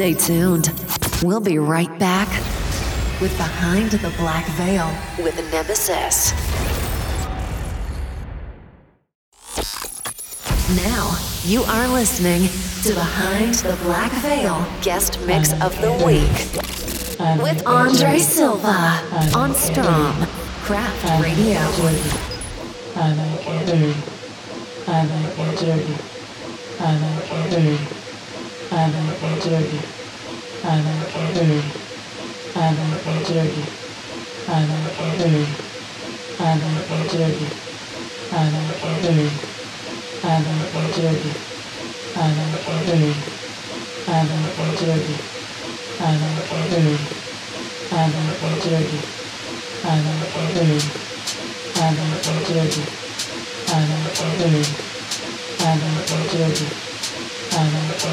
Stay tuned. We'll be right back with Behind the Black Veil with Nemesis. Now, you are listening to Behind the Black Veil Guest Mix of the Week with Andre Silva on Strom Craft Radio. I like it dirty. I like it dirty. I like it dirty. Adam and Jerry, Adam and Jerry, Adam and Jerry, Adam and Jerry, Adam and Jerry, Adam and Jerry, Adam and Jerry, Adam and Jerry, Adam and Jerry, Adam and Jerry, Adam and Jerry, Adam and Jerry, Adam and Jerry, Adam and Jerry, Adam and Jerry, Adam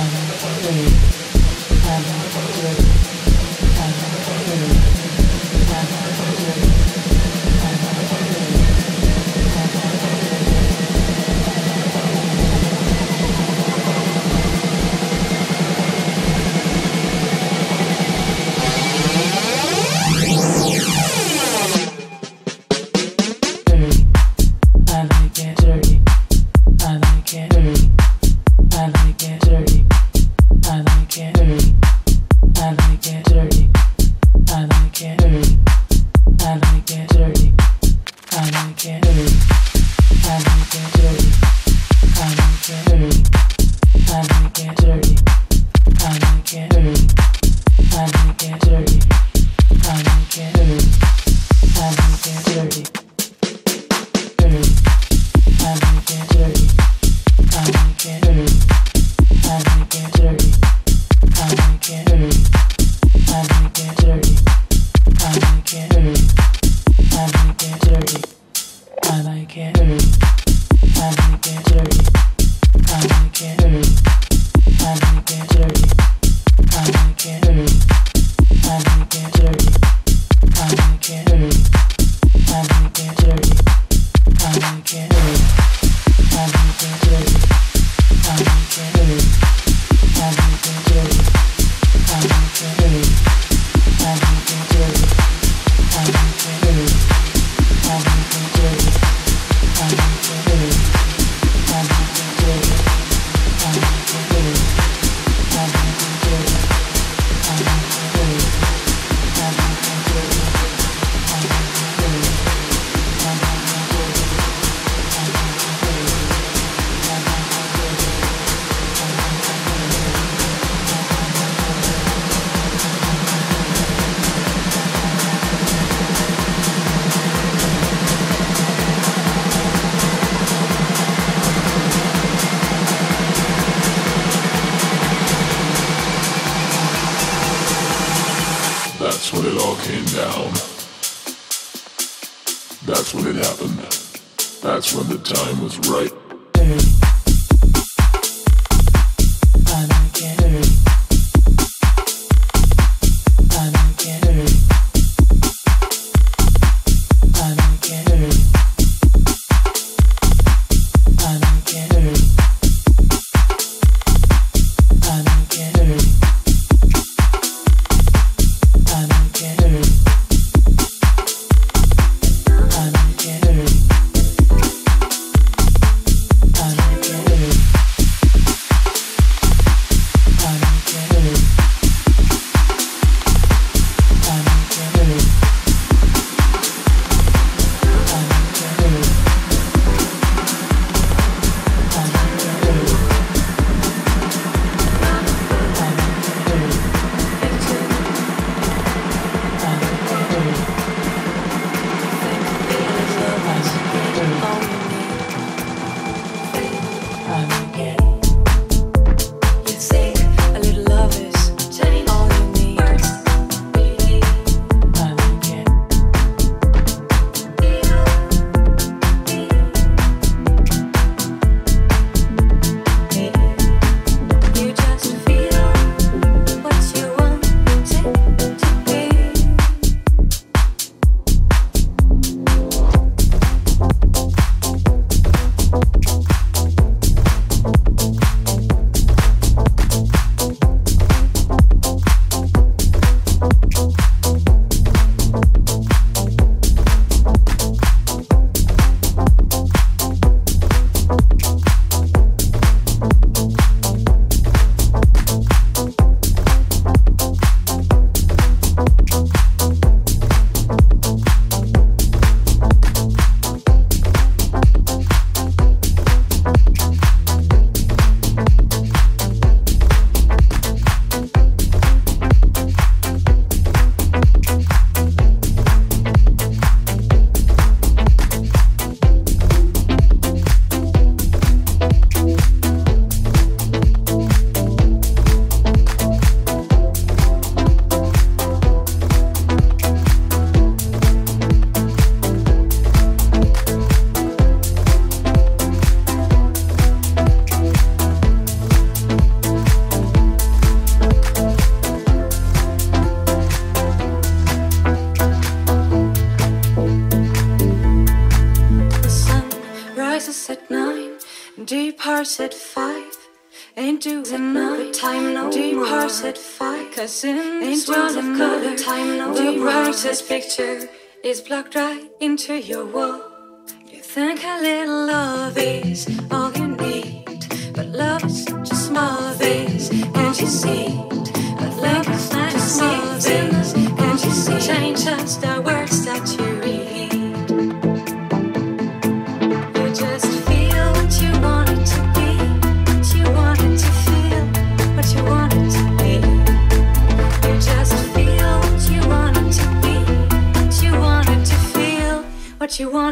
I'm good. I'm good.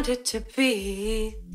What you want it to be.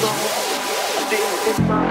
soul. This is my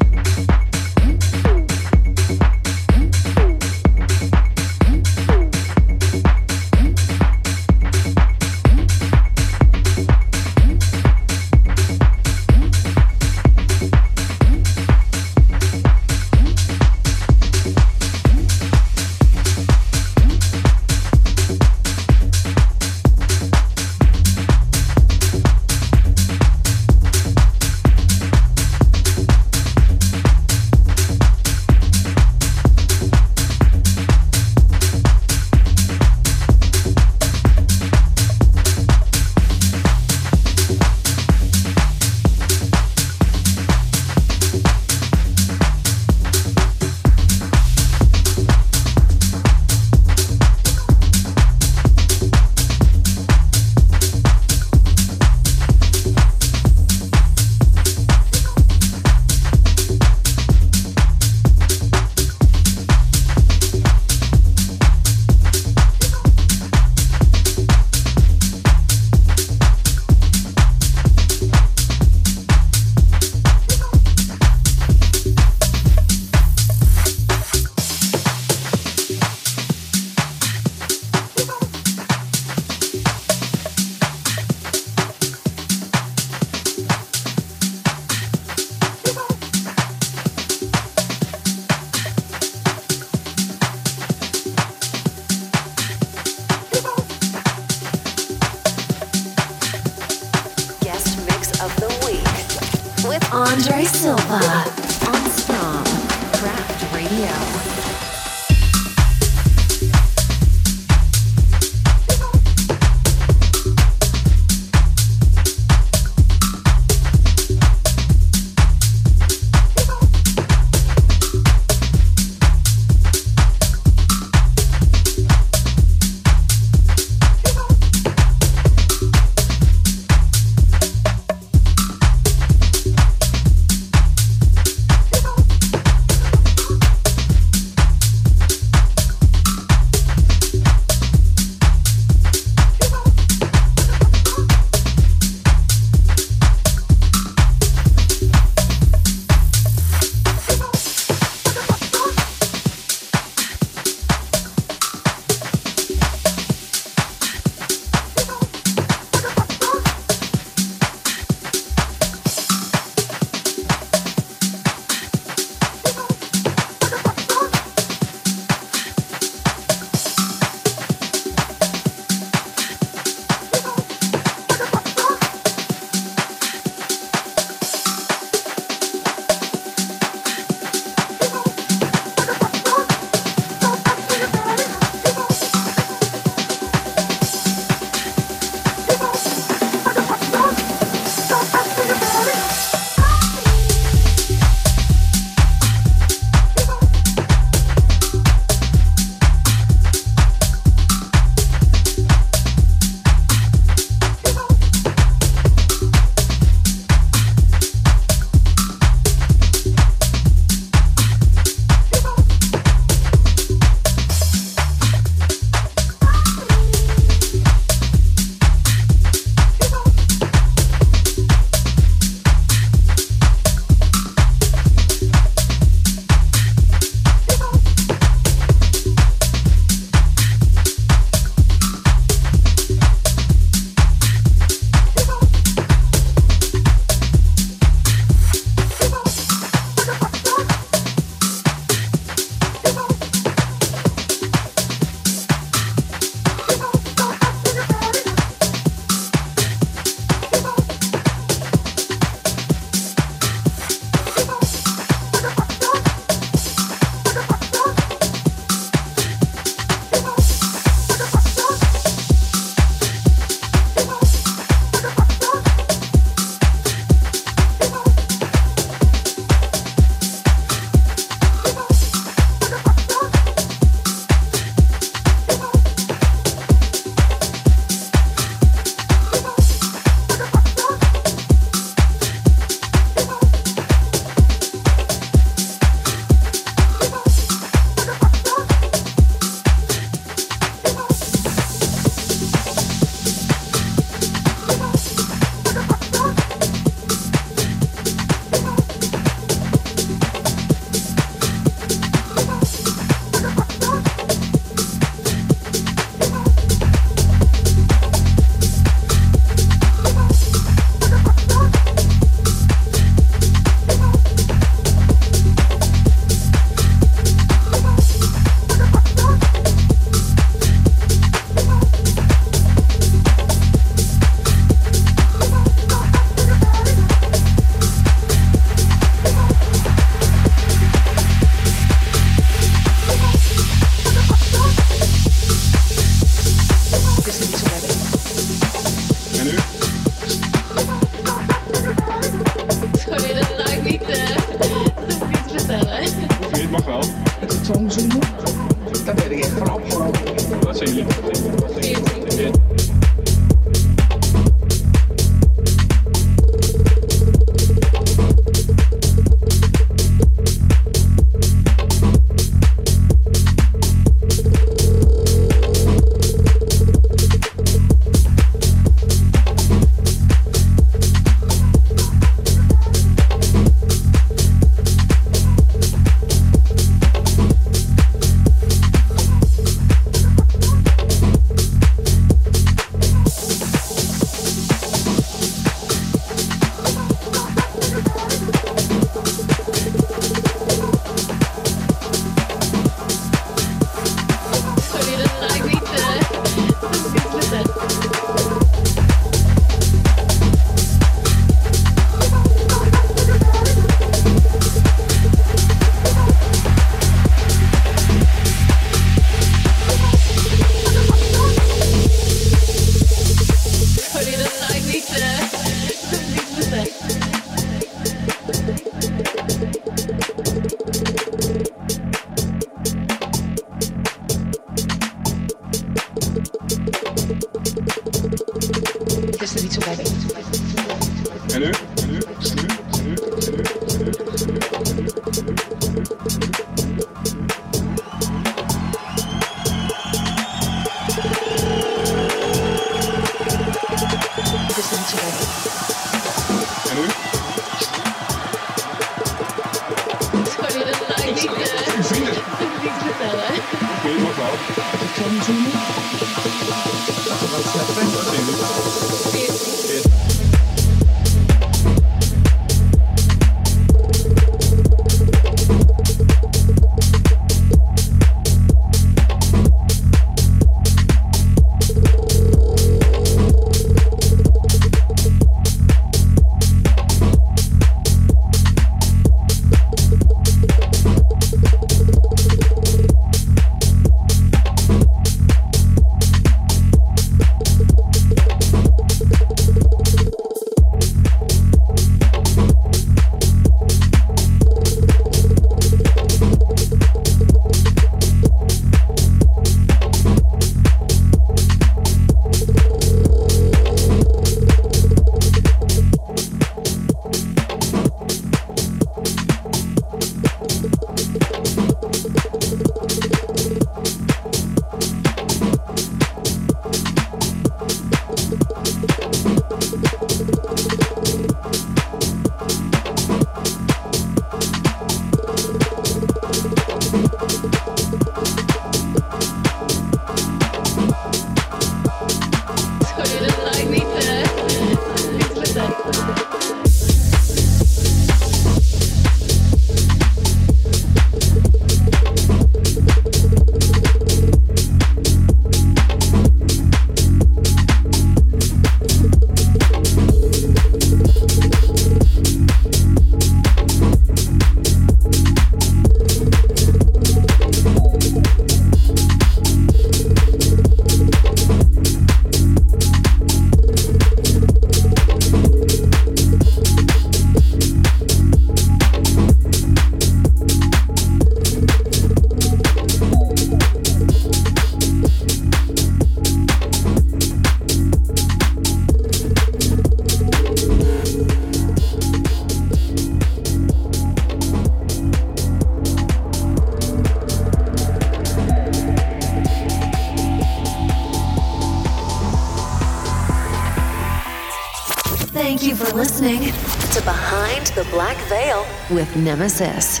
with Nemesis.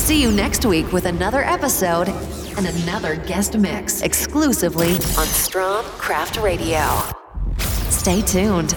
See you next week with another episode and another guest mix exclusively on Strong Craft Radio. Stay tuned.